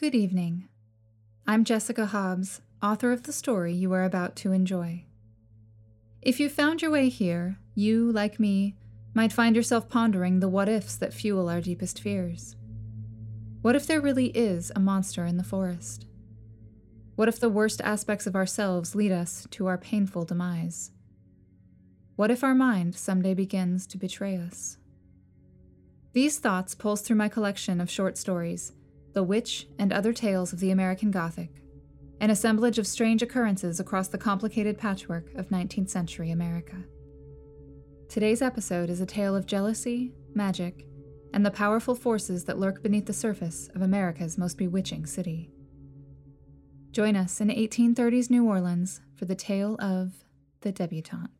Good evening. I'm Jessica Hobbs, author of the story you are about to enjoy. If you found your way here, you, like me, might find yourself pondering the what ifs that fuel our deepest fears. What if there really is a monster in the forest? What if the worst aspects of ourselves lead us to our painful demise? What if our mind someday begins to betray us? These thoughts pulse through my collection of short stories, The Witch and Other Tales of the American Gothic, an assemblage of strange occurrences across the complicated patchwork of 19th century America. Today's episode is a tale of jealousy, magic, and the powerful forces that lurk beneath the surface of America's most bewitching city. Join us in 1830s New Orleans for the tale of the debutante.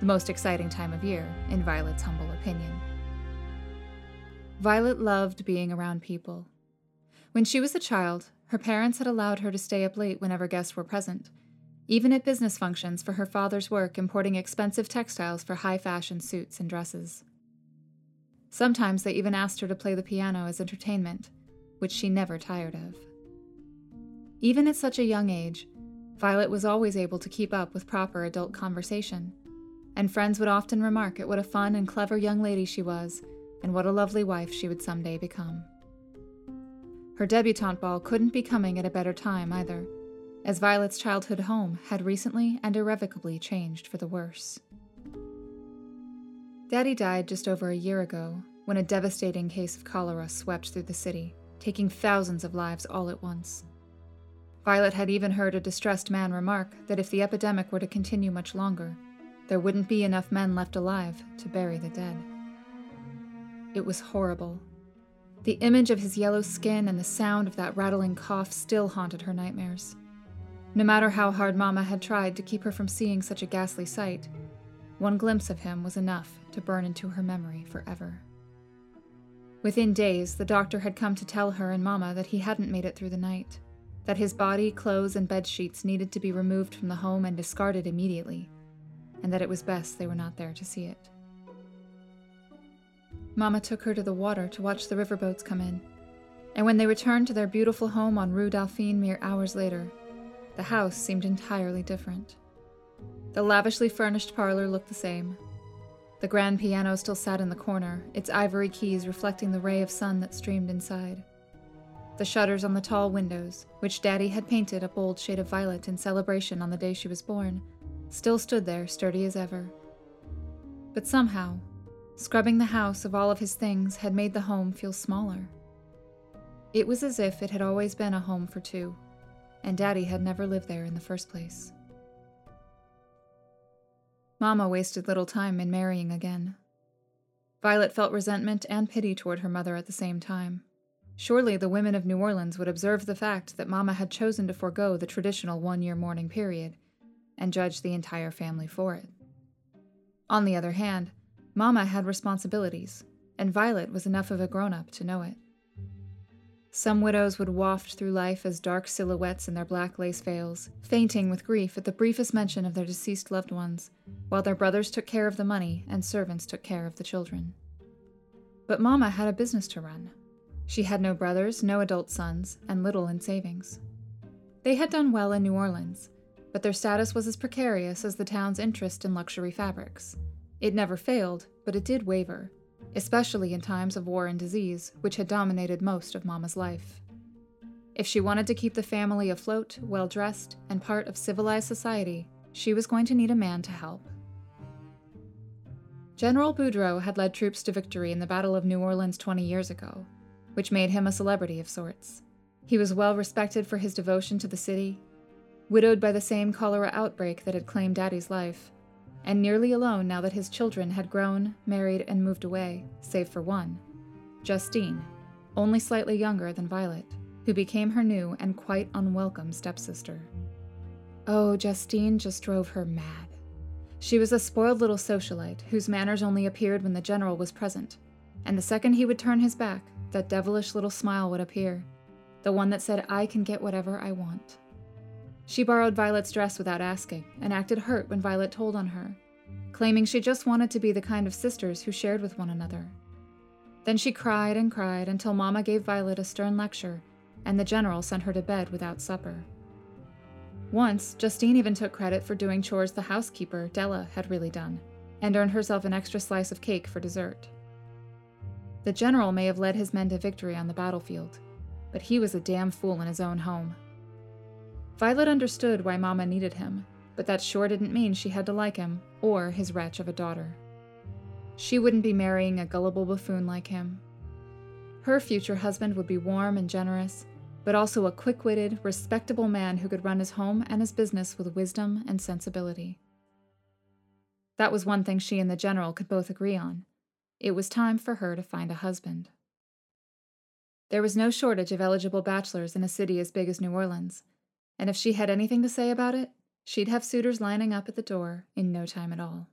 the most exciting time of year, in Violet's humble opinion. Violet loved being around people. When she was a child, her parents had allowed her to stay up late whenever guests were present, even at business functions for her father's work importing expensive textiles for high fashion suits and dresses. Sometimes they even asked her to play the piano as entertainment, which she never tired of. Even at such a young age, Violet was always able to keep up with proper adult conversation and friends would often remark at what a fun and clever young lady she was, and what a lovely wife she would someday become. Her debutante ball couldn't be coming at a better time either, as Violet's childhood home had recently and irrevocably changed for the worse. Daddy died just over a year ago when a devastating case of cholera swept through the city, taking thousands of lives all at once. Violet had even heard a distressed man remark that if the epidemic were to continue much longer, there wouldn't be enough men left alive to bury the dead. It was horrible. The image of his yellow skin and the sound of that rattling cough still haunted her nightmares. No matter how hard Mama had tried to keep her from seeing such a ghastly sight, one glimpse of him was enough to burn into her memory forever. Within days, the doctor had come to tell her and Mama that he hadn't made it through the night, that his body, clothes, and bed sheets needed to be removed from the home and discarded immediately, and that it was best they were not there to see it. Mama took her to the water to watch the riverboats come in, and when they returned to their beautiful home on Rue Dauphine mere hours later, the house seemed entirely different. The lavishly furnished parlor looked the same. The grand piano still sat in the corner, its ivory keys reflecting the ray of sun that streamed inside. The shutters on the tall windows, which Daddy had painted a bold shade of violet in celebration on the day she was born, still stood there, sturdy as ever. But somehow, scrubbing the house of all of his things had made the home feel smaller. It was as if it had always been a home for two, and Daddy had never lived there in the first place. Mama wasted little time in marrying again. Violet felt resentment and pity toward her mother at the same time. Surely the women of New Orleans would observe the fact that Mama had chosen to forego the traditional one year mourning period and judge the entire family for it. On the other hand, Mama had responsibilities, and Violet was enough of a grown up to know it. Some widows would waft through life as dark silhouettes in their black lace veils, fainting with grief at the briefest mention of their deceased loved ones, while their brothers took care of the money and servants took care of the children. But Mama had a business to run. She had no brothers, no adult sons, and little in savings. They had done well in New Orleans, but their status was as precarious as the town's interest in luxury fabrics. It never failed, but it did waver, especially in times of war and disease, which had dominated most of Mama's life. If she wanted to keep the family afloat, well dressed, and part of civilized society, she was going to need a man to help. General Boudreaux had led troops to victory in the Battle of New Orleans 20 years ago, which made him a celebrity of sorts. He was well respected for his devotion to the city, widowed by the same cholera outbreak that had claimed Daddy's life, and nearly alone now that his children had grown, married, and moved away, save for one Justine, only slightly younger than Violet, who became her new and quite unwelcome stepsister. Oh, Justine just drove her mad. She was a spoiled little socialite whose manners only appeared when the general was present, and the second he would turn his back, that devilish little smile would appear, the one that said, I can get whatever I want. She borrowed Violet's dress without asking, and acted hurt when Violet told on her, claiming she just wanted to be the kind of sisters who shared with one another. Then she cried and cried until Mama gave Violet a stern lecture, and the general sent her to bed without supper. Once, Justine even took credit for doing chores the housekeeper, Della, had really done, and earned herself an extra slice of cake for dessert. The general may have led his men to victory on the battlefield, but he was a damn fool in his own home. Violet understood why Mama needed him, but that sure didn't mean she had to like him, or his wretch of a daughter. She wouldn't be marrying a gullible buffoon like him. Her future husband would be warm and generous, but also a quick witted, respectable man who could run his home and his business with wisdom and sensibility. That was one thing she and the general could both agree on. It was time for her to find a husband. There was no shortage of eligible bachelors in a city as big as New Orleans, and if she had anything to say about it, she'd have suitors lining up at the door in no time at all.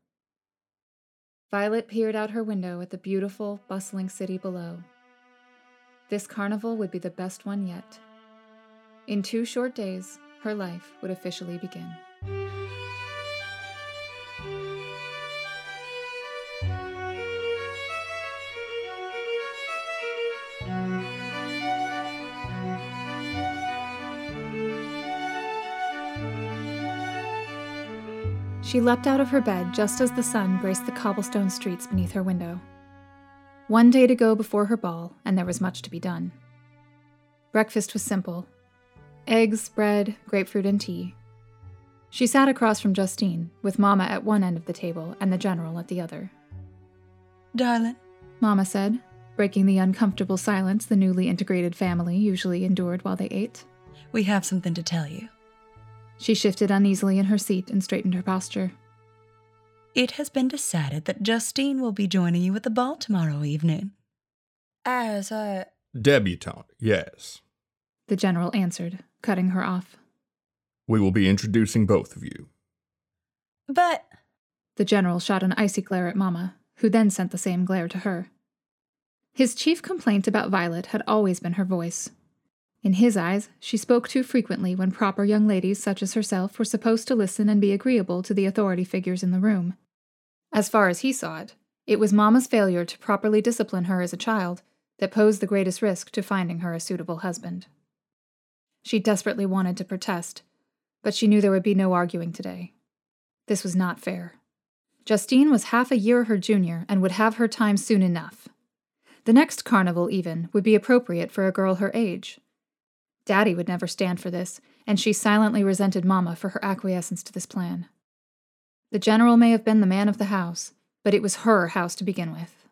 Violet peered out her window at the beautiful, bustling city below. This carnival would be the best one yet. In two short days, her life would officially begin. She leapt out of her bed just as the sun graced the cobblestone streets beneath her window. One day to go before her ball, and there was much to be done. Breakfast was simple eggs, bread, grapefruit, and tea. She sat across from Justine, with Mamma at one end of the table and the General at the other. Darling, Mamma said, breaking the uncomfortable silence the newly integrated family usually endured while they ate. we have something to tell you. She shifted uneasily in her seat and straightened her posture. It has been decided that Justine will be joining you at the ball tomorrow evening. As a. Debutante, yes. The General answered, cutting her off. We will be introducing both of you. But. The General shot an icy glare at Mamma, who then sent the same glare to her. His chief complaint about Violet had always been her voice. In his eyes, she spoke too frequently when proper young ladies such as herself were supposed to listen and be agreeable to the authority figures in the room. As far as he saw it, it was Mamma's failure to properly discipline her as a child that posed the greatest risk to finding her a suitable husband. She desperately wanted to protest, but she knew there would be no arguing today. This was not fair. Justine was half a year her junior and would have her time soon enough. The next carnival, even, would be appropriate for a girl her age. Daddy would never stand for this, and she silently resented Mamma for her acquiescence to this plan. The general may have been the man of the house, but it was her house to begin with.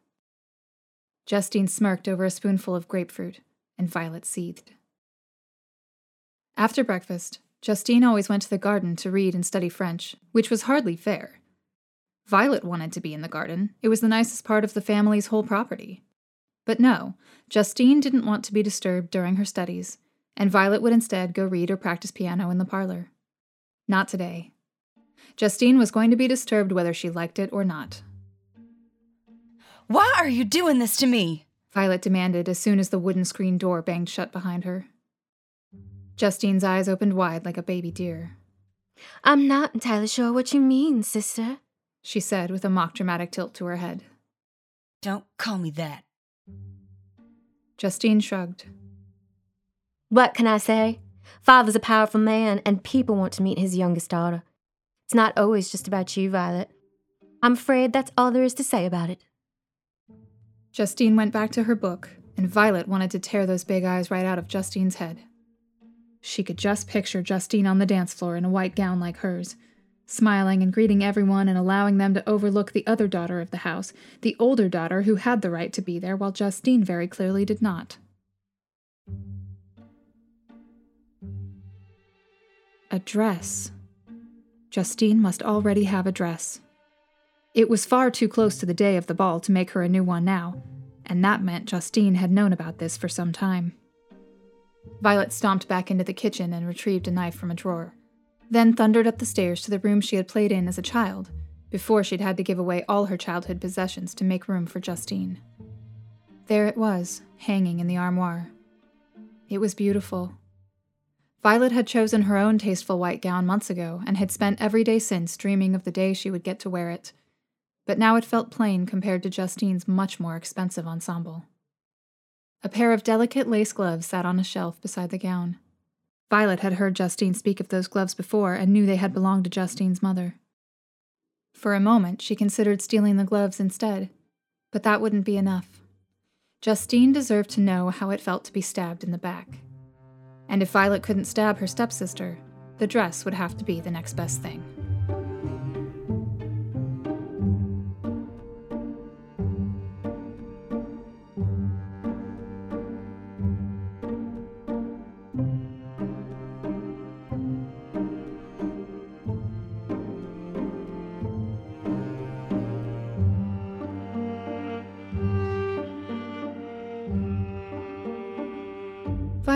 Justine smirked over a spoonful of grapefruit, and Violet seethed. After breakfast, Justine always went to the garden to read and study French, which was hardly fair. Violet wanted to be in the garden, it was the nicest part of the family's whole property. But no, Justine didn't want to be disturbed during her studies, and Violet would instead go read or practice piano in the parlor. Not today. Justine was going to be disturbed whether she liked it or not. Why are you doing this to me? Violet demanded as soon as the wooden screen door banged shut behind her. Justine's eyes opened wide like a baby deer. I'm not entirely sure what you mean, sister. She said with a mock dramatic tilt to her head. Don't call me that. Justine shrugged. What can I say? Father's a powerful man, and people want to meet his youngest daughter. It's not always just about you, Violet. I'm afraid that's all there is to say about it. Justine went back to her book, and Violet wanted to tear those big eyes right out of Justine's head. She could just picture Justine on the dance floor in a white gown like hers, smiling and greeting everyone and allowing them to overlook the other daughter of the house, the older daughter who had the right to be there while Justine very clearly did not. A dress. Justine must already have a dress. It was far too close to the day of the ball to make her a new one now, and that meant Justine had known about this for some time. Violet stomped back into the kitchen and retrieved a knife from a drawer, then thundered up the stairs to the room she had played in as a child, before she'd had to give away all her childhood possessions to make room for Justine. There it was, hanging in the armoire. It was beautiful. Violet had chosen her own tasteful white gown months ago and had spent every day since dreaming of the day she would get to wear it. But now it felt plain compared to Justine's much more expensive ensemble. A pair of delicate lace gloves sat on a shelf beside the gown. Violet had heard Justine speak of those gloves before and knew they had belonged to Justine's mother. For a moment, she considered stealing the gloves instead, but that wouldn't be enough. Justine deserved to know how it felt to be stabbed in the back. And if Violet couldn't stab her stepsister, the dress would have to be the next best thing.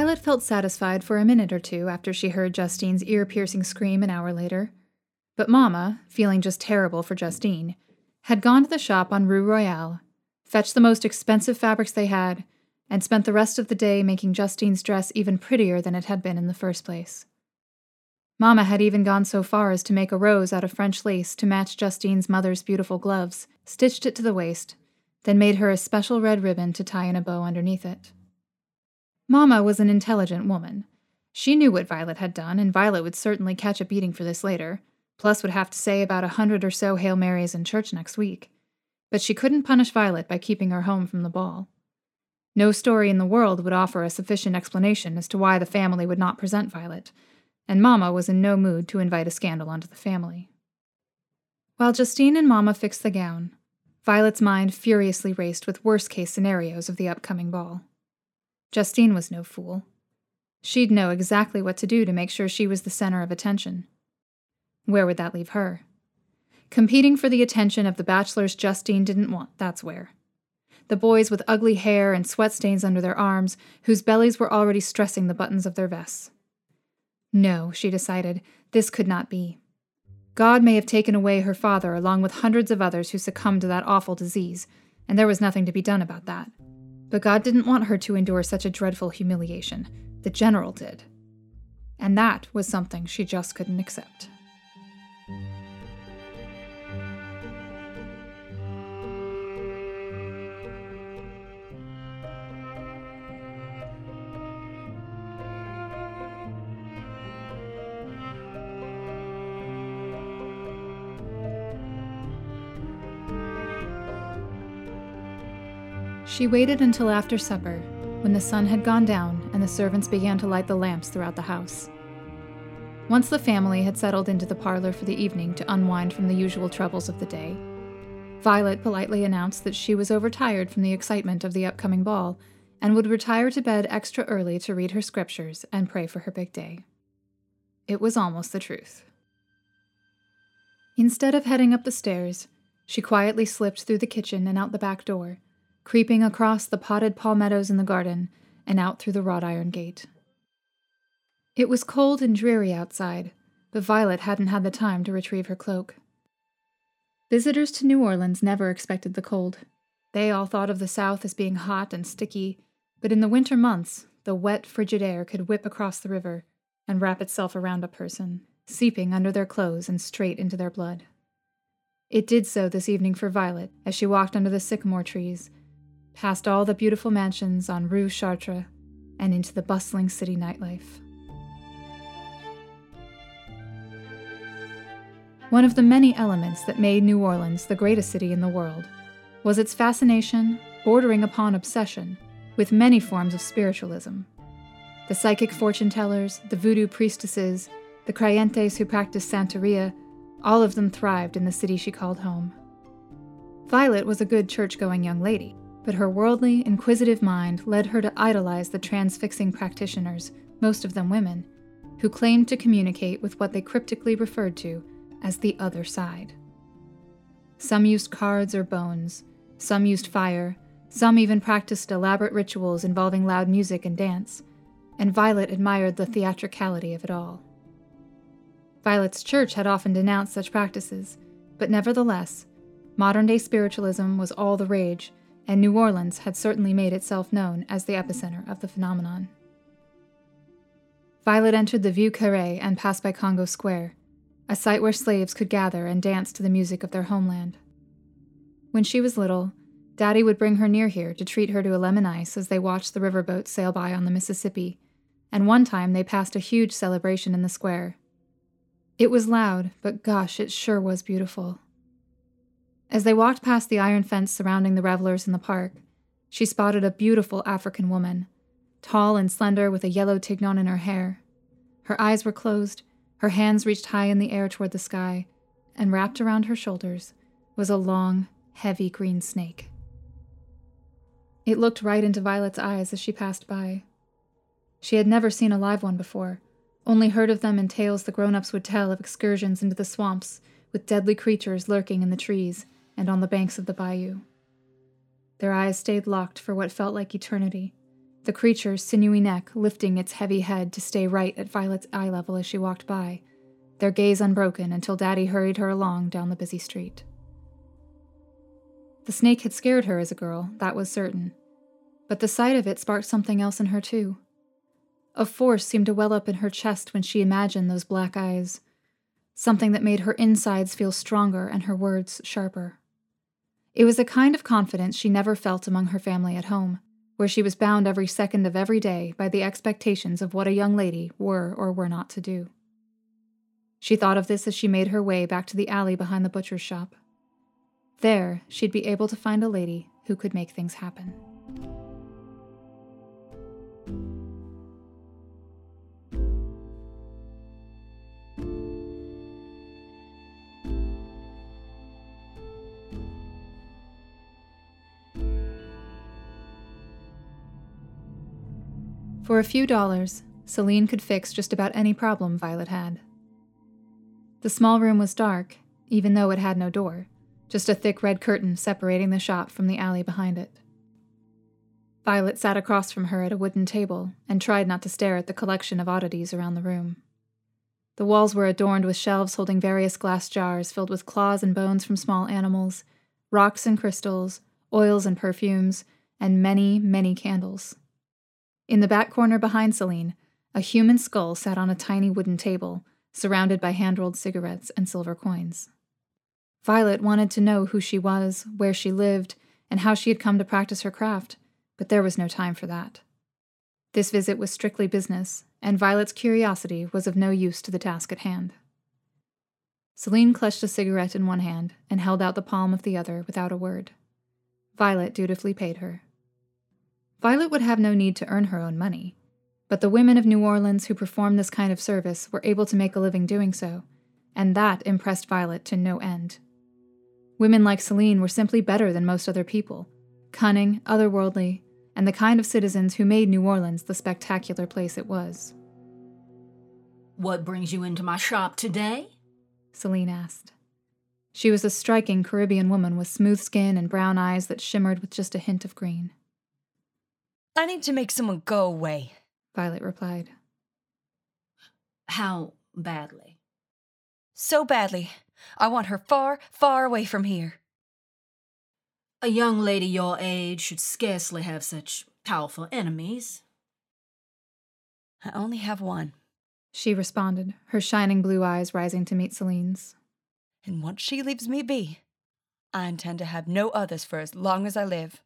Violet felt satisfied for a minute or two after she heard Justine's ear piercing scream an hour later. But Mamma, feeling just terrible for Justine, had gone to the shop on Rue Royale, fetched the most expensive fabrics they had, and spent the rest of the day making Justine's dress even prettier than it had been in the first place. Mamma had even gone so far as to make a rose out of French lace to match Justine's mother's beautiful gloves, stitched it to the waist, then made her a special red ribbon to tie in a bow underneath it. Mamma was an intelligent woman. She knew what Violet had done, and Violet would certainly catch a beating for this later, plus would have to say about a hundred or so Hail Marys in church next week. But she couldn't punish Violet by keeping her home from the ball. No story in the world would offer a sufficient explanation as to why the family would not present Violet, and Mamma was in no mood to invite a scandal onto the family. While Justine and Mamma fixed the gown, Violet's mind furiously raced with worst case scenarios of the upcoming ball. Justine was no fool. She'd know exactly what to do to make sure she was the center of attention. Where would that leave her? Competing for the attention of the bachelors Justine didn't want, that's where. The boys with ugly hair and sweat stains under their arms, whose bellies were already stressing the buttons of their vests. No, she decided, this could not be. God may have taken away her father along with hundreds of others who succumbed to that awful disease, and there was nothing to be done about that. But God didn't want her to endure such a dreadful humiliation. The general did. And that was something she just couldn't accept. She waited until after supper, when the sun had gone down and the servants began to light the lamps throughout the house. Once the family had settled into the parlor for the evening to unwind from the usual troubles of the day, Violet politely announced that she was overtired from the excitement of the upcoming ball and would retire to bed extra early to read her scriptures and pray for her big day. It was almost the truth. Instead of heading up the stairs, she quietly slipped through the kitchen and out the back door creeping across the potted palmettos in the garden and out through the wrought iron gate. It was cold and dreary outside, but Violet hadn't had the time to retrieve her cloak. Visitors to New Orleans never expected the cold. They all thought of the South as being hot and sticky, but in the winter months, the wet, frigid air could whip across the river and wrap itself around a person, seeping under their clothes and straight into their blood. It did so this evening for Violet as she walked under the sycamore trees past all the beautiful mansions on Rue Chartres, and into the bustling city nightlife. One of the many elements that made New Orleans the greatest city in the world was its fascination, bordering upon obsession, with many forms of spiritualism. The psychic fortune tellers, the voodoo priestesses, the creyentes who practiced Santeria, all of them thrived in the city she called home. Violet was a good church going young lady, but her worldly, inquisitive mind led her to idolize the transfixing practitioners, most of them women, who claimed to communicate with what they cryptically referred to as the other side. Some used cards or bones, some used fire, some even practiced elaborate rituals involving loud music and dance, and Violet admired the theatricality of it all. Violet's church had often denounced such practices, but nevertheless, modern day spiritualism was all the rage, and New Orleans had certainly made itself known as the epicenter of the phenomenon. Violet entered the Vieux Carre and passed by Congo Square, a site where slaves could gather and dance to the music of their homeland. When she was little, Daddy would bring her near here to treat her to a lemon ice as they watched the riverboats sail by on the Mississippi, and one time they passed a huge celebration in the square. It was loud, but gosh, it sure was beautiful. As they walked past the iron fence surrounding the revelers in the park, she spotted a beautiful African woman, tall and slender with a yellow tignon in her hair. Her eyes were closed, her hands reached high in the air toward the sky, and wrapped around her shoulders was a long, heavy green snake. It looked right into Violet's eyes as she passed by. She had never seen a live one before, only heard of them in tales the grown ups would tell of excursions into the swamps with deadly creatures lurking in the trees and on the banks of the bayou. Their eyes stayed locked for what felt like eternity, the creature's sinewy neck lifting its heavy head to stay right at Violet's eye level as she walked by, their gaze unbroken until Daddy hurried her along down the busy street. The snake had scared her as a girl, that was certain. But the sight of it sparked something else in her, too. A force seemed to well up in her chest when she imagined those black eyes, something that made her insides feel stronger and her words sharper. It was a kind of confidence she never felt among her family at home, where she was bound every second of every day by the expectations of what a young lady were or were not to do. She thought of this as she made her way back to the alley behind the butcher's shop. There, she'd be able to find a lady who could make things happen. For a few dollars, Celine could fix just about any problem Violet had. The small room was dark, even though it had no door just a thick red curtain separating the shop from the alley behind it. Violet sat across from her at a wooden table and tried not to stare at the collection of oddities around the room. The walls were adorned with shelves holding various glass jars filled with claws and bones from small animals, rocks and crystals, oils and perfumes, and many, many candles. In the back corner behind Celine, a human skull sat on a tiny wooden table, surrounded by hand rolled cigarettes and silver coins. Violet wanted to know who she was, where she lived, and how she had come to practice her craft, but there was no time for that. This visit was strictly business, and Violet's curiosity was of no use to the task at hand. Celine clutched a cigarette in one hand and held out the palm of the other without a word. Violet dutifully paid her. Violet would have no need to earn her own money, but the women of New Orleans who performed this kind of service were able to make a living doing so, and that impressed Violet to no end. Women like Celine were simply better than most other people, cunning, otherworldly, and the kind of citizens who made New Orleans the spectacular place it was. What brings you into my shop today? Celine asked. She was a striking Caribbean woman with smooth skin and brown eyes that shimmered with just a hint of green. I need to make someone go away, Violet replied. How badly? So badly I want her far, far away from here. A young lady your age should scarcely have such powerful enemies. I only have one. She responded, her shining blue eyes rising to meet Celine's. And once she leaves me be, I intend to have no others for as long as I live.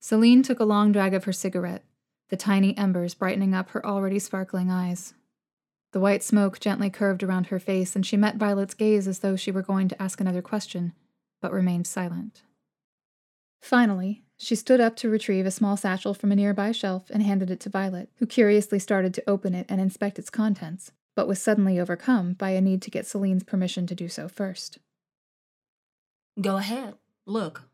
Celine took a long drag of her cigarette, the tiny embers brightening up her already sparkling eyes. The white smoke gently curved around her face, and she met Violet's gaze as though she were going to ask another question, but remained silent. Finally, she stood up to retrieve a small satchel from a nearby shelf and handed it to Violet, who curiously started to open it and inspect its contents, but was suddenly overcome by a need to get Celine's permission to do so first. Go ahead. Look.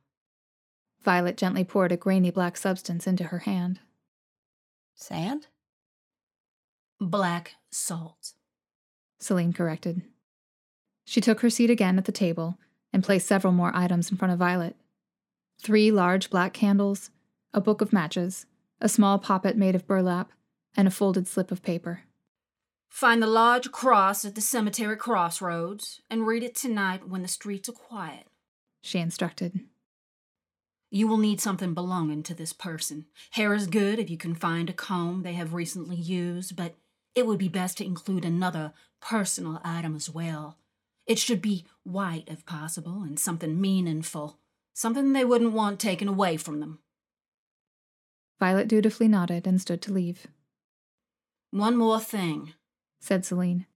Violet gently poured a grainy black substance into her hand. Sand? Black salt. Celine corrected. She took her seat again at the table and placed several more items in front of Violet three large black candles, a book of matches, a small poppet made of burlap, and a folded slip of paper. Find the large cross at the cemetery crossroads and read it tonight when the streets are quiet. She instructed. You will need something belonging to this person. Hair is good if you can find a comb they have recently used, but it would be best to include another personal item as well. It should be white if possible and something meaningful, something they wouldn't want taken away from them. Violet dutifully nodded and stood to leave. One more thing, said Celine.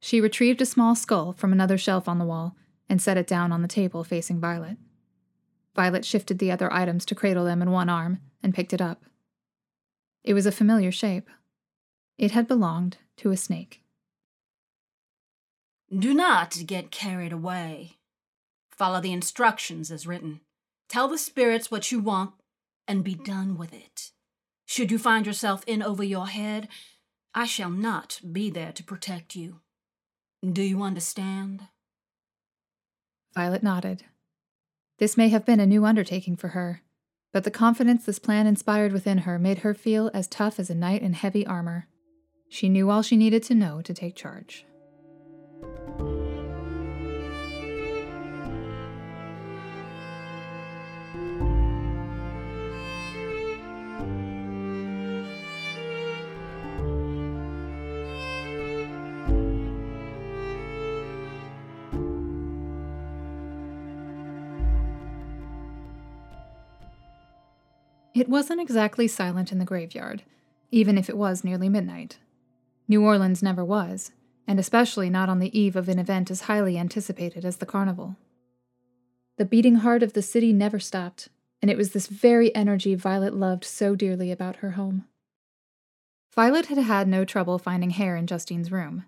She retrieved a small skull from another shelf on the wall and set it down on the table facing Violet. Violet shifted the other items to cradle them in one arm and picked it up. It was a familiar shape. It had belonged to a snake. Do not get carried away. Follow the instructions as written. Tell the spirits what you want and be done with it. Should you find yourself in over your head, I shall not be there to protect you. Do you understand? Violet nodded. This may have been a new undertaking for her, but the confidence this plan inspired within her made her feel as tough as a knight in heavy armor. She knew all she needed to know to take charge. It wasn't exactly silent in the graveyard, even if it was nearly midnight. New Orleans never was, and especially not on the eve of an event as highly anticipated as the carnival. The beating heart of the city never stopped, and it was this very energy Violet loved so dearly about her home. Violet had had no trouble finding hair in Justine's room.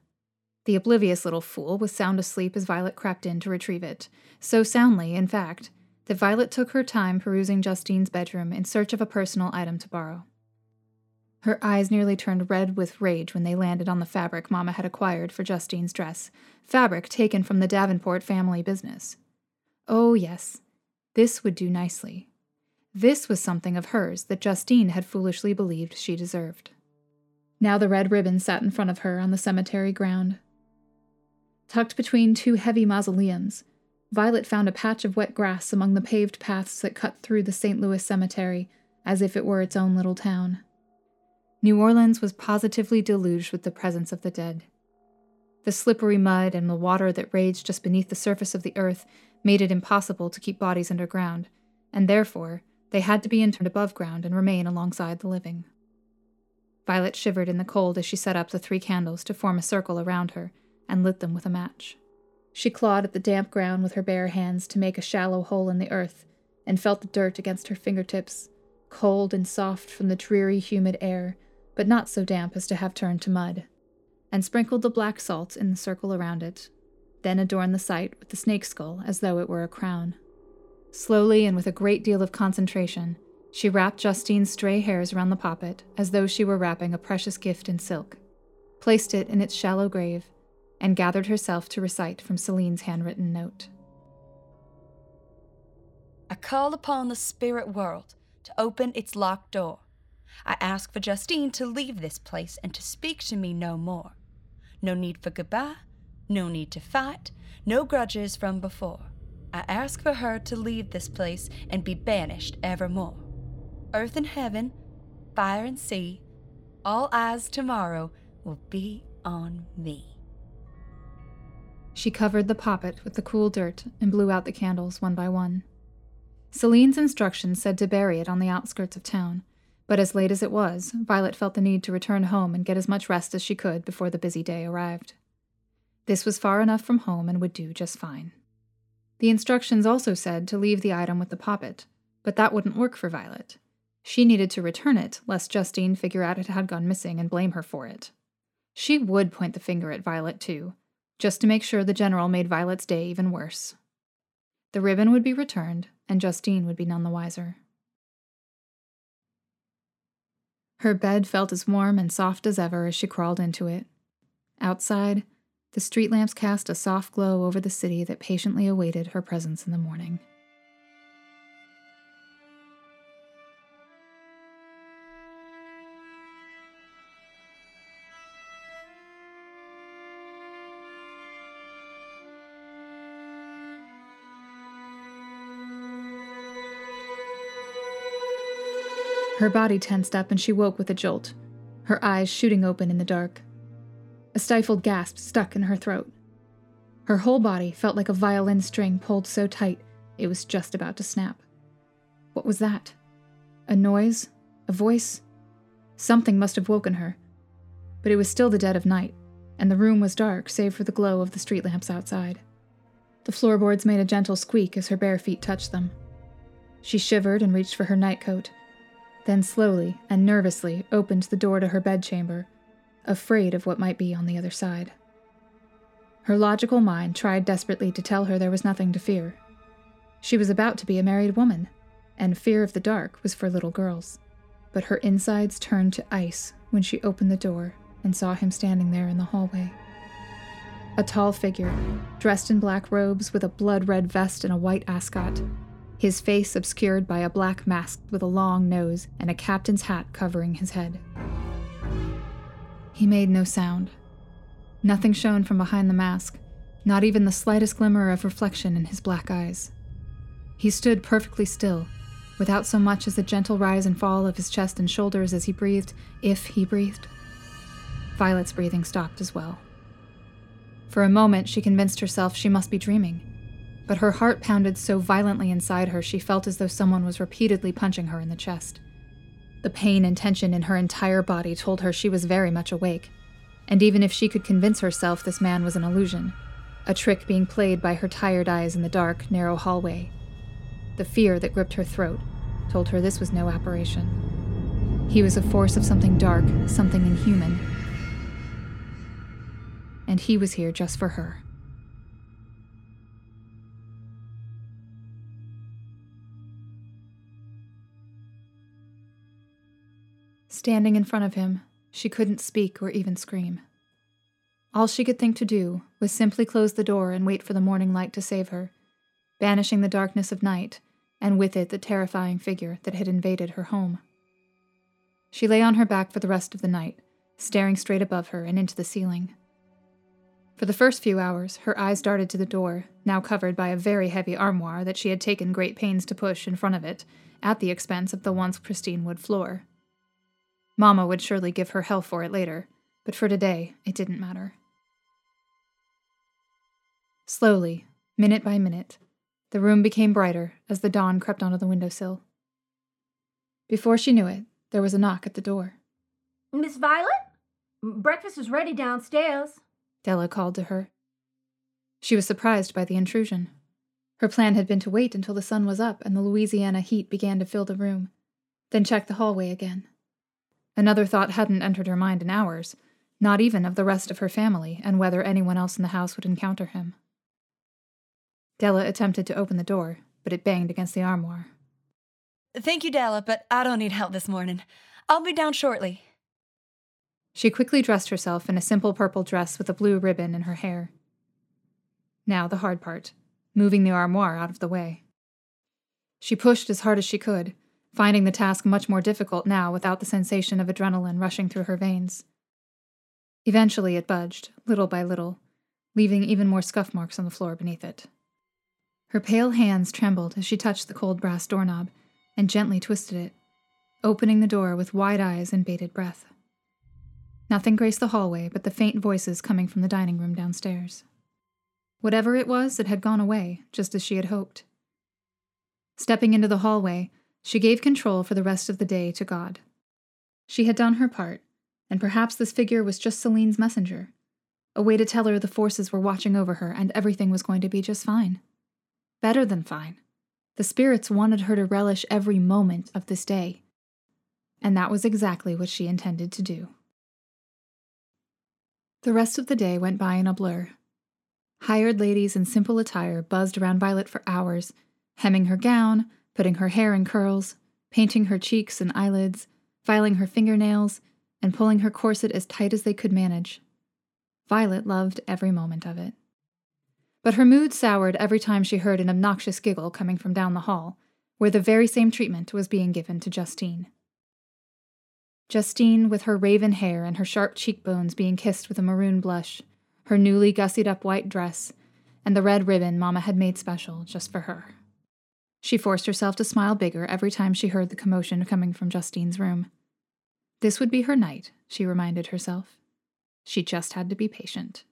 The oblivious little fool was sound asleep as Violet crept in to retrieve it, so soundly, in fact, that Violet took her time perusing Justine's bedroom in search of a personal item to borrow. Her eyes nearly turned red with rage when they landed on the fabric Mamma had acquired for Justine's dress, fabric taken from the Davenport family business. Oh, yes, this would do nicely. This was something of hers that Justine had foolishly believed she deserved. Now the red ribbon sat in front of her on the cemetery ground. Tucked between two heavy mausoleums, Violet found a patch of wet grass among the paved paths that cut through the St. Louis cemetery, as if it were its own little town. New Orleans was positively deluged with the presence of the dead. The slippery mud and the water that raged just beneath the surface of the earth made it impossible to keep bodies underground, and therefore they had to be interred above ground and remain alongside the living. Violet shivered in the cold as she set up the three candles to form a circle around her and lit them with a match. She clawed at the damp ground with her bare hands to make a shallow hole in the earth, and felt the dirt against her fingertips, cold and soft from the dreary, humid air, but not so damp as to have turned to mud, and sprinkled the black salt in the circle around it, then adorned the site with the snake skull as though it were a crown. Slowly and with a great deal of concentration, she wrapped Justine's stray hairs around the poppet as though she were wrapping a precious gift in silk, placed it in its shallow grave, and gathered herself to recite from Celine's handwritten note. I call upon the spirit world to open its locked door. I ask for Justine to leave this place and to speak to me no more. No need for goodbye, no need to fight, no grudges from before. I ask for her to leave this place and be banished evermore. Earth and heaven, fire and sea, all eyes tomorrow will be on me. She covered the poppet with the cool dirt and blew out the candles one by one. Celine's instructions said to bury it on the outskirts of town, but as late as it was, Violet felt the need to return home and get as much rest as she could before the busy day arrived. This was far enough from home and would do just fine. The instructions also said to leave the item with the poppet, but that wouldn't work for Violet. She needed to return it, lest Justine figure out it had gone missing and blame her for it. She would point the finger at Violet, too, just to make sure the general made Violet's day even worse. The ribbon would be returned, and Justine would be none the wiser. Her bed felt as warm and soft as ever as she crawled into it. outside, the street lamps cast a soft glow over the city that patiently awaited her presence in the morning. Her body tensed up and she woke with a jolt, her eyes shooting open in the dark. A stifled gasp stuck in her throat. Her whole body felt like a violin string pulled so tight it was just about to snap. What was that? A noise? A voice? Something must have woken her. But it was still the dead of night, and the room was dark save for the glow of the street lamps outside. The floorboards made a gentle squeak as her bare feet touched them. She shivered and reached for her nightcoat, then slowly and nervously opened the door to her bedchamber, afraid of what might be on the other side. Her logical mind tried desperately to tell her there was nothing to fear. She was about to be a married woman, and fear of the dark was for little girls. But her insides turned to ice when she opened the door and saw him standing there in the hallway. A tall figure, dressed in black robes with a blood red vest and a white ascot, his face obscured by a black mask with a long nose and a captain's hat covering his head. He made no sound. Nothing shone from behind the mask, not even the slightest glimmer of reflection in his black eyes. He stood perfectly still, without so much as the gentle rise and fall of his chest and shoulders as he breathed, if he breathed. Violet's breathing stopped as well. For a moment, she convinced herself she must be dreaming but her heart pounded so violently inside her she felt as though someone was repeatedly punching her in the chest. The pain and tension in her entire body told her she was very much awake, and even if she could convince herself this man was an illusion, a trick being played by her tired eyes in the dark, narrow hallway, the fear that gripped her throat told her this was no apparition. He was a force of something dark, something inhuman. And he was here just for her. Standing in front of him, she couldn't speak or even scream. All she could think to do was simply close the door and wait for the morning light to save her, banishing the darkness of night, and with it the terrifying figure that had invaded her home. She lay on her back for the rest of the night, staring straight above her and into the ceiling. For the first few hours, her eyes darted to the door, now covered by a very heavy armoire that she had taken great pains to push in front of it, at the expense of the once pristine wood floor. Mamma would surely give her hell for it later, but for today, it didn't matter. Slowly, minute by minute, the room became brighter as the dawn crept onto the windowsill. Before she knew it, there was a knock at the door. Miss Violet? Breakfast is ready downstairs, Della called to her. She was surprised by the intrusion. Her plan had been to wait until the sun was up and the Louisiana heat began to fill the room, then check the hallway again. Another thought hadn't entered her mind in hours, not even of the rest of her family and whether anyone else in the house would encounter him. Della attempted to open the door, but it banged against the armoire. Thank you, Della, but I don't need help this morning. I'll be down shortly. She quickly dressed herself in a simple purple dress with a blue ribbon in her hair. Now the hard part moving the armoire out of the way. She pushed as hard as she could, finding the task much more difficult now without the sensation of adrenaline rushing through her veins. Eventually, it budged, little by little, leaving even more scuff marks on the floor beneath it. Her pale hands trembled as she touched the cold brass doorknob and gently twisted it, opening the door with wide eyes and bated breath. Nothing graced the hallway but the faint voices coming from the dining room downstairs. Whatever it was, it had gone away, just as she had hoped. Stepping into the hallway, she gave control for the rest of the day to God. She had done her part, and perhaps this figure was just Celine's messenger, a way to tell her the forces were watching over her and everything was going to be just fine. Better than fine. The spirits wanted her to relish every moment of this day, and that was exactly what she intended to do. The rest of the day went by in a blur. Hired ladies in simple attire buzzed around Violet for hours, hemming her gown, putting her hair in curls, painting her cheeks and eyelids, filing her fingernails, and pulling her corset as tight as they could manage. Violet loved every moment of it. But her mood soured every time she heard an obnoxious giggle coming from down the hall, where the very same treatment was being given to Justine. Justine, with her raven hair and her sharp cheekbones being kissed with a maroon blush, her newly gussied up white dress, and the red ribbon Mamma had made special just for her. She forced herself to smile bigger every time she heard the commotion coming from Justine's room. This would be her night, she reminded herself. She just had to be patient.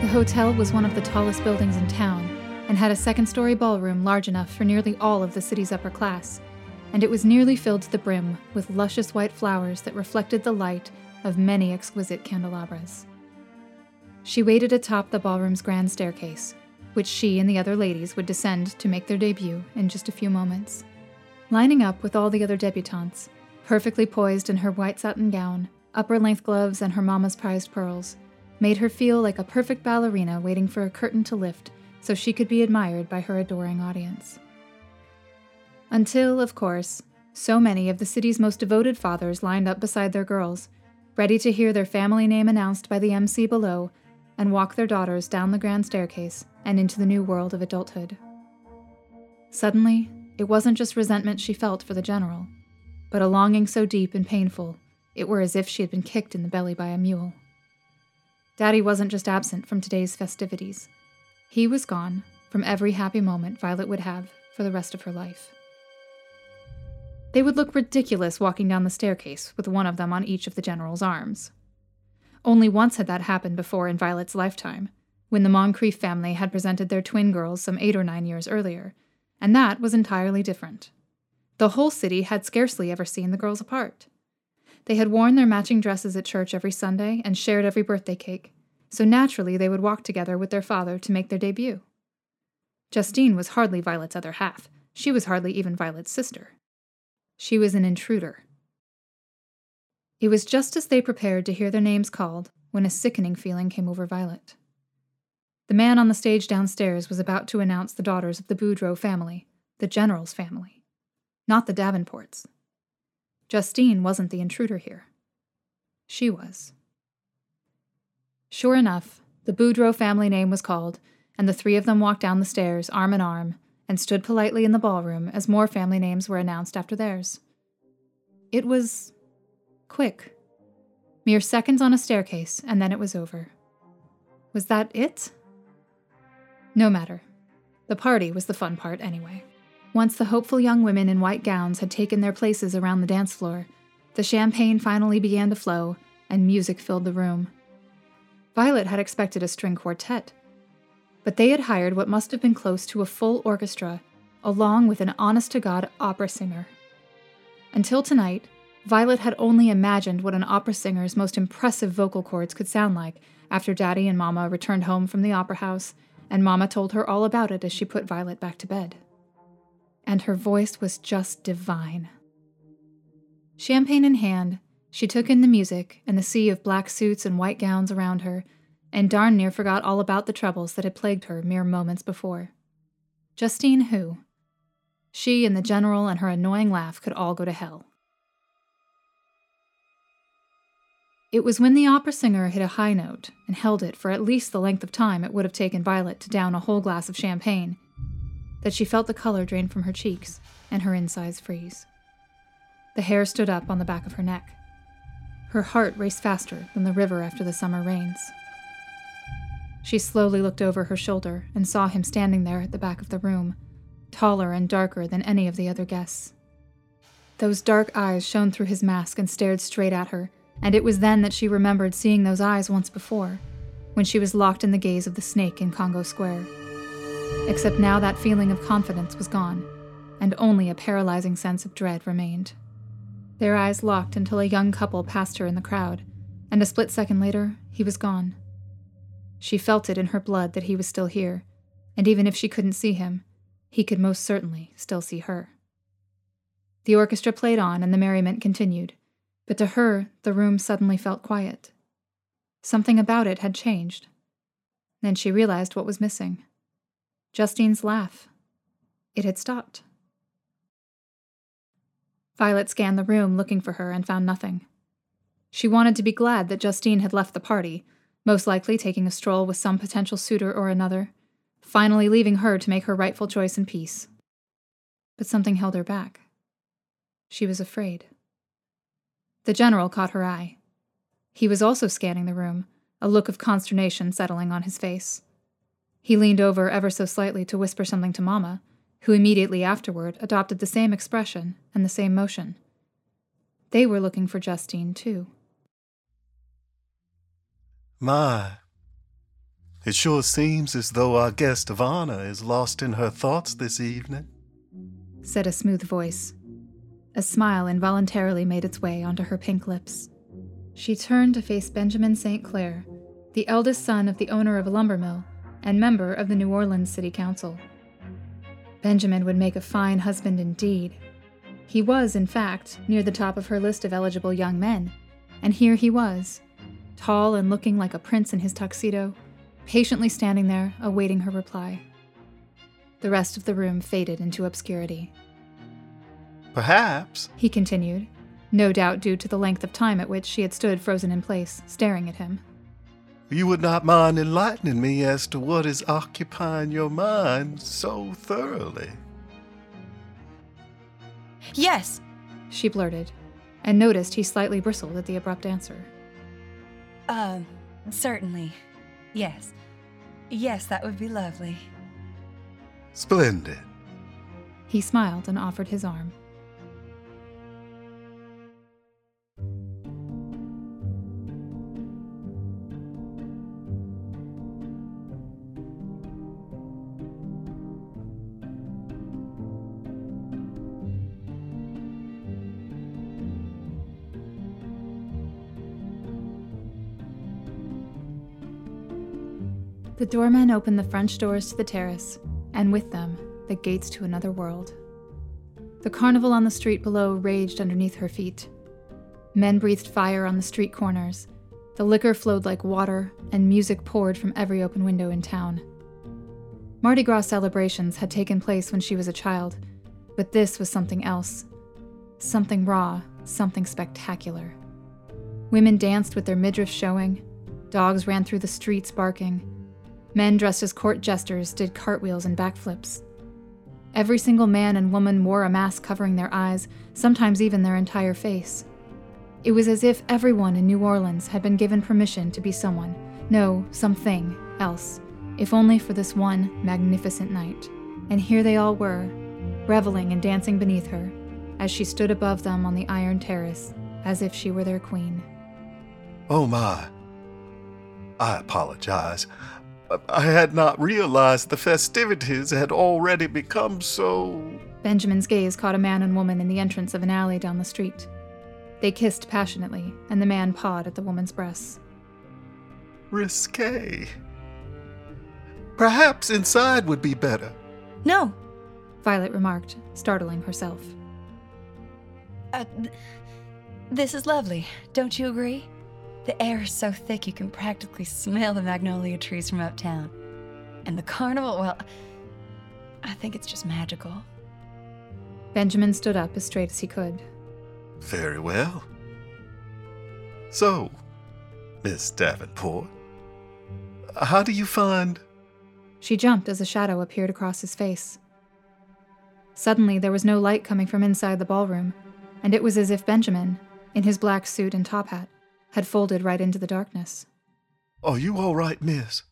The hotel was one of the tallest buildings in town and had a second story ballroom large enough for nearly all of the city's upper class, and it was nearly filled to the brim with luscious white flowers that reflected the light of many exquisite candelabras. She waited atop the ballroom's grand staircase, which she and the other ladies would descend to make their debut in just a few moments. Lining up with all the other debutantes, perfectly poised in her white satin gown, opera length gloves, and her mama's prized pearls, made her feel like a perfect ballerina waiting for a curtain to lift so she could be admired by her adoring audience. Until, of course, so many of the city's most devoted fathers lined up beside their girls, ready to hear their family name announced by the MC below and walk their daughters down the grand staircase and into the new world of adulthood. Suddenly, it wasn't just resentment she felt for the general, but a longing so deep and painful it were as if she had been kicked in the belly by a mule. Daddy wasn't just absent from today's festivities. He was gone from every happy moment Violet would have for the rest of her life. They would look ridiculous walking down the staircase with one of them on each of the general's arms. Only once had that happened before in Violet's lifetime, when the Moncrief family had presented their twin girls some eight or nine years earlier, and that was entirely different. The whole city had scarcely ever seen the girls apart. They had worn their matching dresses at church every Sunday and shared every birthday cake, so naturally they would walk together with their father to make their debut. Justine was hardly Violet's other half. She was hardly even Violet's sister. She was an intruder. It was just as they prepared to hear their names called when a sickening feeling came over Violet. The man on the stage downstairs was about to announce the daughters of the Boudreaux family, the General's family, not the Davenports. Justine wasn't the intruder here. She was. Sure enough, the Boudreaux family name was called, and the three of them walked down the stairs, arm in arm, and stood politely in the ballroom as more family names were announced after theirs. It was quick. Mere seconds on a staircase, and then it was over. Was that it? No matter. The party was the fun part anyway. Once the hopeful young women in white gowns had taken their places around the dance floor, the champagne finally began to flow, and music filled the room. Violet had expected a string quartet, but they had hired what must have been close to a full orchestra, along with an honest to God opera singer. Until tonight, Violet had only imagined what an opera singer's most impressive vocal cords could sound like after Daddy and Mama returned home from the opera house, and Mama told her all about it as she put Violet back to bed. And her voice was just divine. Champagne in hand, she took in the music and the sea of black suits and white gowns around her and darn near forgot all about the troubles that had plagued her mere moments before. Justine who? She and the General and her annoying laugh could all go to hell. It was when the opera singer hit a high note and held it for at least the length of time it would have taken Violet to down a whole glass of champagne that she felt the color drain from her cheeks and her insides freeze. The hair stood up on the back of her neck. Her heart raced faster than the river after the summer rains. She slowly looked over her shoulder and saw him standing there at the back of the room, taller and darker than any of the other guests. Those dark eyes shone through his mask and stared straight at her, and it was then that she remembered seeing those eyes once before, when she was locked in the gaze of the snake in Congo Square. Except now that feeling of confidence was gone, and only a paralyzing sense of dread remained. Their eyes locked until a young couple passed her in the crowd, and a split second later, he was gone. She felt it in her blood that he was still here, and even if she couldn't see him, he could most certainly still see her. The orchestra played on and the merriment continued, but to her, the room suddenly felt quiet. Something about it had changed. Then she realized what was missing Justine's laugh. It had stopped. Violet scanned the room looking for her and found nothing. She wanted to be glad that Justine had left the party, most likely taking a stroll with some potential suitor or another, finally leaving her to make her rightful choice in peace. But something held her back. She was afraid. The general caught her eye. He was also scanning the room, a look of consternation settling on his face. He leaned over ever so slightly to whisper something to Mamma, who immediately afterward adopted the same expression and the same motion. They were looking for Justine, too. My, it sure seems as though our guest of honor is lost in her thoughts this evening, said a smooth voice. A smile involuntarily made its way onto her pink lips. She turned to face Benjamin St. Clair, the eldest son of the owner of a lumber mill and member of the New Orleans City Council. Benjamin would make a fine husband indeed. He was, in fact, near the top of her list of eligible young men, and here he was, tall and looking like a prince in his tuxedo, patiently standing there, awaiting her reply. The rest of the room faded into obscurity. Perhaps, he continued, no doubt due to the length of time at which she had stood frozen in place, staring at him. You would not mind enlightening me as to what is occupying your mind so thoroughly. Yes, she blurted, and noticed he slightly bristled at the abrupt answer. Um, certainly. Yes. Yes, that would be lovely. Splendid. He smiled and offered his arm. The doormen opened the French doors to the terrace, and with them, the gates to another world. The carnival on the street below raged underneath her feet. Men breathed fire on the street corners. The liquor flowed like water, and music poured from every open window in town. Mardi Gras celebrations had taken place when she was a child, but this was something else. Something raw, something spectacular. Women danced with their midriffs showing, dogs ran through the streets barking, Men dressed as court jesters did cartwheels and backflips. Every single man and woman wore a mask covering their eyes, sometimes even their entire face. It was as if everyone in New Orleans had been given permission to be someone, no, something else, if only for this one magnificent night. And here they all were, reveling and dancing beneath her, as she stood above them on the iron terrace, as if she were their queen. Oh my. I apologize. I had not realized the festivities had already become so. Benjamin's gaze caught a man and woman in the entrance of an alley down the street. They kissed passionately, and the man pawed at the woman's breasts. Risque. Perhaps inside would be better. No, Violet remarked, startling herself. Uh, th- this is lovely, don't you agree? The air is so thick you can practically smell the magnolia trees from uptown. And the carnival, well, I think it's just magical. Benjamin stood up as straight as he could. Very well. So, Miss Davenport, how do you find. She jumped as a shadow appeared across his face. Suddenly, there was no light coming from inside the ballroom, and it was as if Benjamin, in his black suit and top hat, had folded right into the darkness. Are you all right, miss?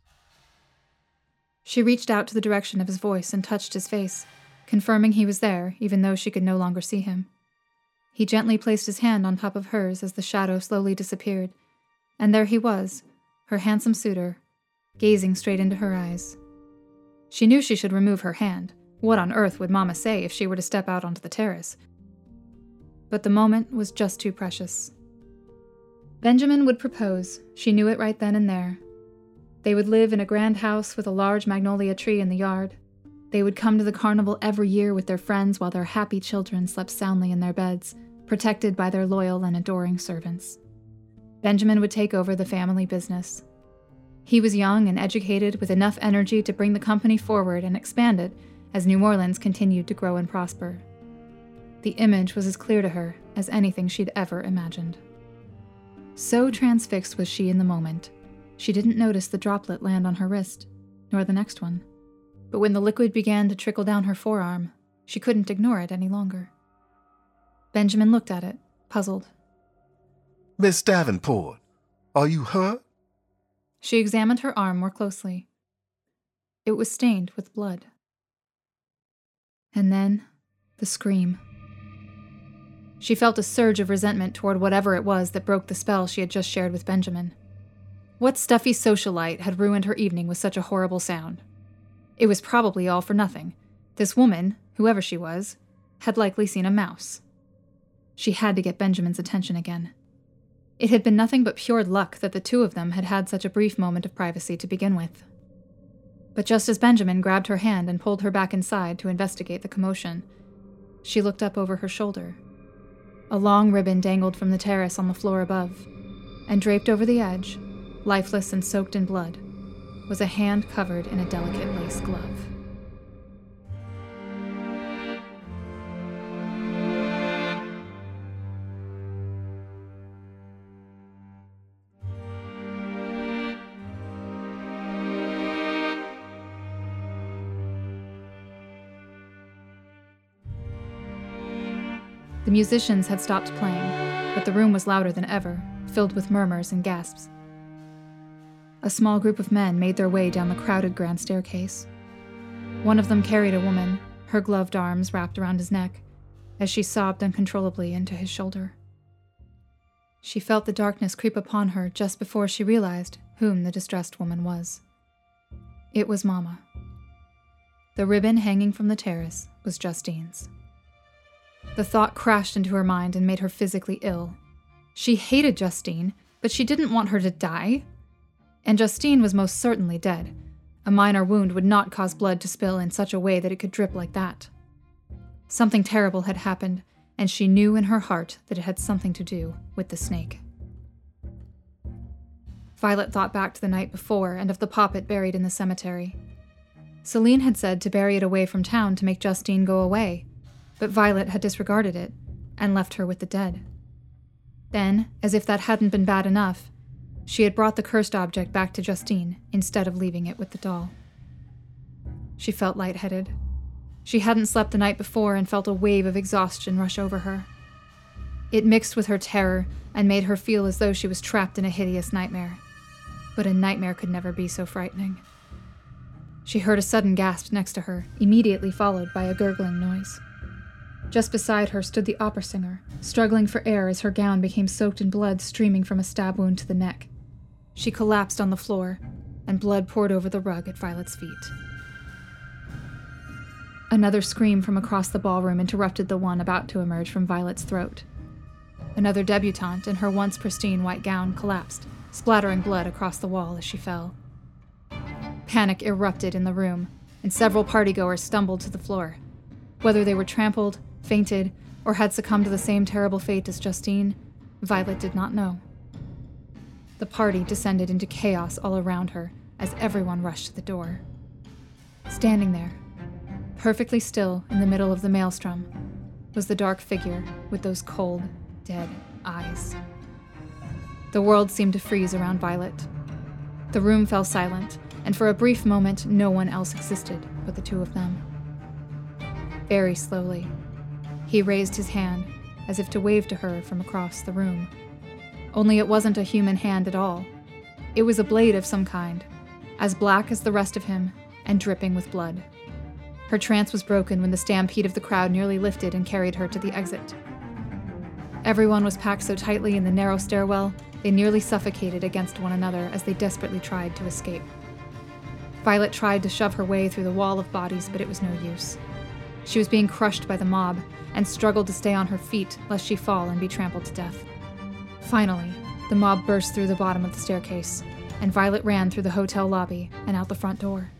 She reached out to the direction of his voice and touched his face, confirming he was there, even though she could no longer see him. He gently placed his hand on top of hers as the shadow slowly disappeared, and there he was, her handsome suitor, gazing straight into her eyes. She knew she should remove her hand. What on earth would Mamma say if she were to step out onto the terrace? But the moment was just too precious. Benjamin would propose, she knew it right then and there. They would live in a grand house with a large magnolia tree in the yard. They would come to the carnival every year with their friends while their happy children slept soundly in their beds, protected by their loyal and adoring servants. Benjamin would take over the family business. He was young and educated with enough energy to bring the company forward and expand it as New Orleans continued to grow and prosper. The image was as clear to her as anything she'd ever imagined. So transfixed was she in the moment, she didn't notice the droplet land on her wrist, nor the next one. But when the liquid began to trickle down her forearm, she couldn't ignore it any longer. Benjamin looked at it, puzzled. Miss Davenport, are you hurt? She examined her arm more closely. It was stained with blood. And then the scream. She felt a surge of resentment toward whatever it was that broke the spell she had just shared with Benjamin. What stuffy socialite had ruined her evening with such a horrible sound? It was probably all for nothing. This woman, whoever she was, had likely seen a mouse. She had to get Benjamin's attention again. It had been nothing but pure luck that the two of them had had such a brief moment of privacy to begin with. But just as Benjamin grabbed her hand and pulled her back inside to investigate the commotion, she looked up over her shoulder a long ribbon dangled from the terrace on the floor above, and draped over the edge, lifeless and soaked in blood, was a hand covered in a delicate lace glove. The musicians had stopped playing, but the room was louder than ever, filled with murmurs and gasps. A small group of men made their way down the crowded grand staircase. One of them carried a woman, her gloved arms wrapped around his neck, as she sobbed uncontrollably into his shoulder. She felt the darkness creep upon her just before she realized whom the distressed woman was. It was Mama. The ribbon hanging from the terrace was Justine's. The thought crashed into her mind and made her physically ill. She hated Justine, but she didn't want her to die. And Justine was most certainly dead. A minor wound would not cause blood to spill in such a way that it could drip like that. Something terrible had happened, and she knew in her heart that it had something to do with the snake. Violet thought back to the night before and of the poppet buried in the cemetery. Celine had said to bury it away from town to make Justine go away, but Violet had disregarded it and left her with the dead. Then, as if that hadn't been bad enough, she had brought the cursed object back to Justine instead of leaving it with the doll. She felt lightheaded. She hadn't slept the night before and felt a wave of exhaustion rush over her. It mixed with her terror and made her feel as though she was trapped in a hideous nightmare. But a nightmare could never be so frightening. She heard a sudden gasp next to her, immediately followed by a gurgling noise. Just beside her stood the opera singer, struggling for air as her gown became soaked in blood streaming from a stab wound to the neck. She collapsed on the floor, and blood poured over the rug at Violet's feet. Another scream from across the ballroom interrupted the one about to emerge from Violet's throat. Another debutante in her once pristine white gown collapsed, splattering blood across the wall as she fell. Panic erupted in the room, and several partygoers stumbled to the floor. Whether they were trampled, fainted, or had succumbed to the same terrible fate as Justine, Violet did not know. The party descended into chaos all around her as everyone rushed to the door. Standing there, perfectly still in the middle of the maelstrom, was the dark figure with those cold, dead eyes. The world seemed to freeze around Violet. The room fell silent, and for a brief moment, no one else existed but the two of them. Very slowly, he raised his hand, as if to wave to her from across the room. Only it wasn't a human hand at all. It was a blade of some kind, as black as the rest of him, and dripping with blood. Her trance was broken when the stampede of the crowd nearly lifted and carried her to the exit. Everyone was packed so tightly in the narrow stairwell, they nearly suffocated against one another as they desperately tried to escape. Violet tried to shove her way through the wall of bodies, but it was no use. She was being crushed by the mob, and struggled to stay on her feet lest she fall and be trampled to death. Finally, the mob burst through the bottom of the staircase, and Violet ran through the hotel lobby and out the front door.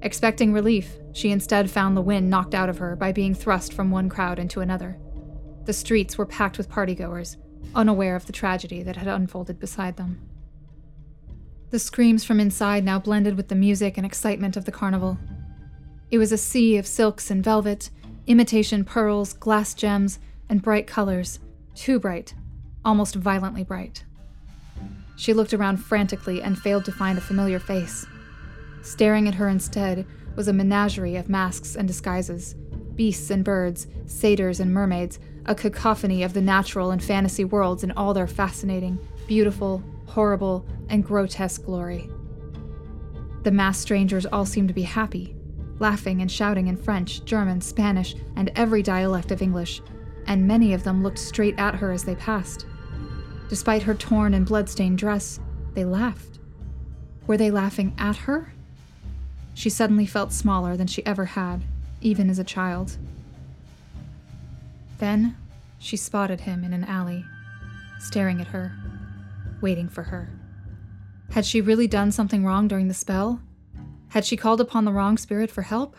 Expecting relief, she instead found the wind knocked out of her by being thrust from one crowd into another. The streets were packed with partygoers, unaware of the tragedy that had unfolded beside them. The screams from inside now blended with the music and excitement of the carnival. It was a sea of silks and velvet, imitation pearls, glass gems, and bright colors, too bright, almost violently bright. She looked around frantically and failed to find a familiar face. Staring at her instead was a menagerie of masks and disguises beasts and birds, satyrs and mermaids, a cacophony of the natural and fantasy worlds in all their fascinating, beautiful, horrible, and grotesque glory. The masked strangers all seemed to be happy, laughing and shouting in French, German, Spanish, and every dialect of English, and many of them looked straight at her as they passed. Despite her torn and blood-stained dress, they laughed. Were they laughing at her? She suddenly felt smaller than she ever had, even as a child. Then she spotted him in an alley, staring at her, waiting for her. Had she really done something wrong during the spell? Had she called upon the wrong spirit for help?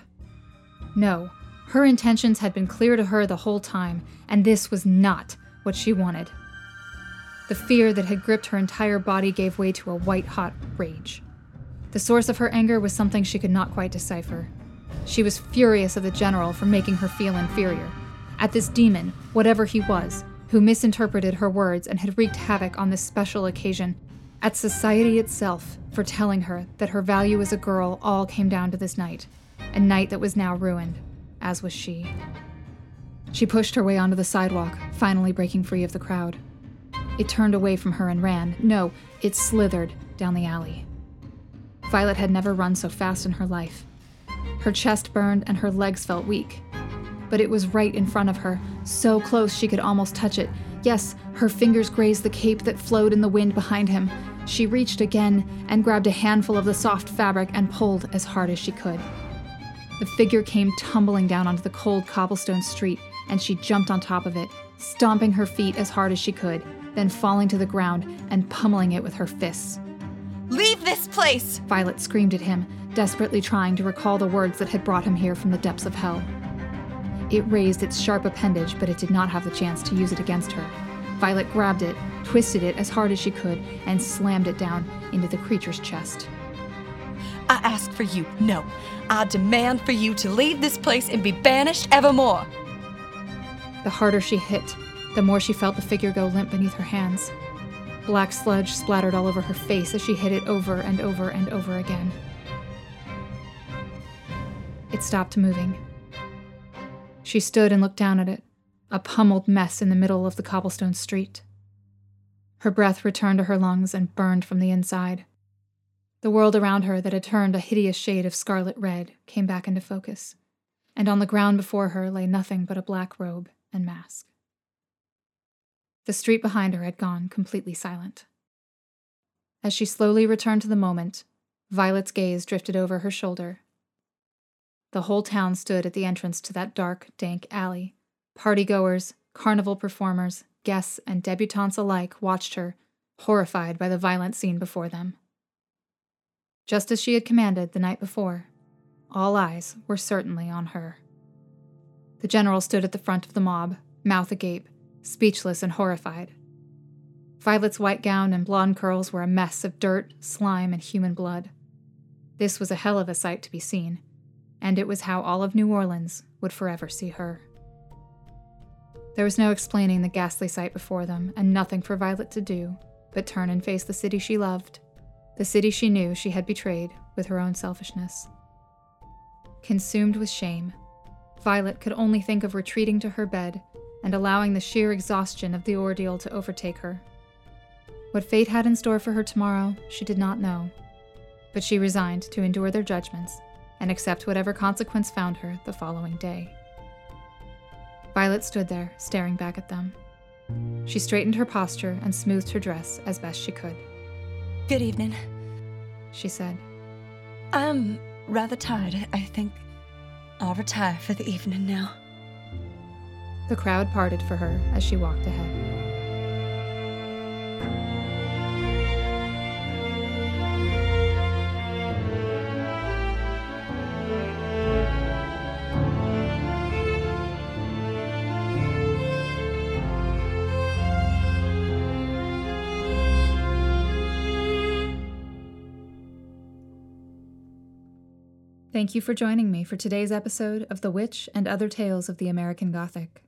No, her intentions had been clear to her the whole time, and this was not what she wanted. The fear that had gripped her entire body gave way to a white hot rage. The source of her anger was something she could not quite decipher. She was furious at the general for making her feel inferior, at this demon, whatever he was, who misinterpreted her words and had wreaked havoc on this special occasion, at society itself for telling her that her value as a girl all came down to this night, a night that was now ruined, as was she. She pushed her way onto the sidewalk, finally breaking free of the crowd. It turned away from her and ran. No, it slithered down the alley. Violet had never run so fast in her life. Her chest burned and her legs felt weak. But it was right in front of her, so close she could almost touch it. Yes, her fingers grazed the cape that flowed in the wind behind him. She reached again and grabbed a handful of the soft fabric and pulled as hard as she could. The figure came tumbling down onto the cold cobblestone street, and she jumped on top of it, stomping her feet as hard as she could, then falling to the ground and pummeling it with her fists. Leave this place! Violet screamed at him, desperately trying to recall the words that had brought him here from the depths of hell. It raised its sharp appendage, but it did not have the chance to use it against her. Violet grabbed it, twisted it as hard as she could, and slammed it down into the creature's chest. I ask for you, no. I demand for you to leave this place and be banished evermore. The harder she hit, the more she felt the figure go limp beneath her hands. Black sludge splattered all over her face as she hit it over and over and over again. It stopped moving. She stood and looked down at it, a pummeled mess in the middle of the cobblestone street. Her breath returned to her lungs and burned from the inside. The world around her, that had turned a hideous shade of scarlet red, came back into focus, and on the ground before her lay nothing but a black robe and mask. The street behind her had gone completely silent. As she slowly returned to the moment, Violet's gaze drifted over her shoulder the whole town stood at the entrance to that dark, dank alley. Partygoers, carnival performers, guests, and debutantes alike watched her, horrified by the violent scene before them. Just as she had commanded the night before, all eyes were certainly on her. The general stood at the front of the mob, mouth agape, speechless and horrified. Violet's white gown and blonde curls were a mess of dirt, slime, and human blood. This was a hell of a sight to be seen and it was how all of New Orleans would forever see her. There was no explaining the ghastly sight before them, and nothing for Violet to do but turn and face the city she loved, the city she knew she had betrayed with her own selfishness. Consumed with shame, Violet could only think of retreating to her bed and allowing the sheer exhaustion of the ordeal to overtake her. What fate had in store for her tomorrow, she did not know, but she resigned to endure their judgments and accept whatever consequence found her the following day. Violet stood there, staring back at them. She straightened her posture and smoothed her dress as best she could. Good evening. She said. I'm rather tired. I think I'll retire for the evening now. The crowd parted for her as she walked ahead. Thank you for joining me for today's episode of The Witch and Other Tales of the American Gothic.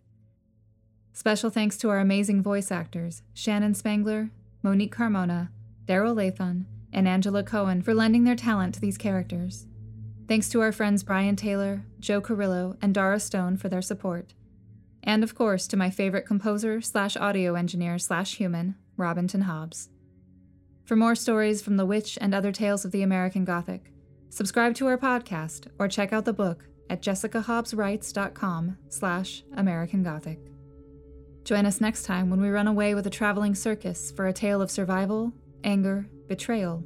Special thanks to our amazing voice actors, Shannon Spangler, Monique Carmona, Daryl Lathon, and Angela Cohen for lending their talent to these characters. Thanks to our friends Brian Taylor, Joe Carrillo, and Dara Stone for their support. And of course to my favorite composer slash audio engineer slash human, Robinton Hobbs. For more stories from The Witch and Other Tales of the American Gothic, subscribe to our podcast or check out the book at jessicahobbswrites.com slash American Gothic. Join us next time when we run away with a traveling circus for a tale of survival, anger, betrayal,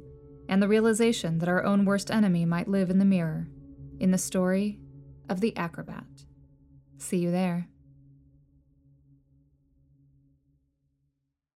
and the realization that our own worst enemy might live in the mirror, in the story of the acrobat. See you there.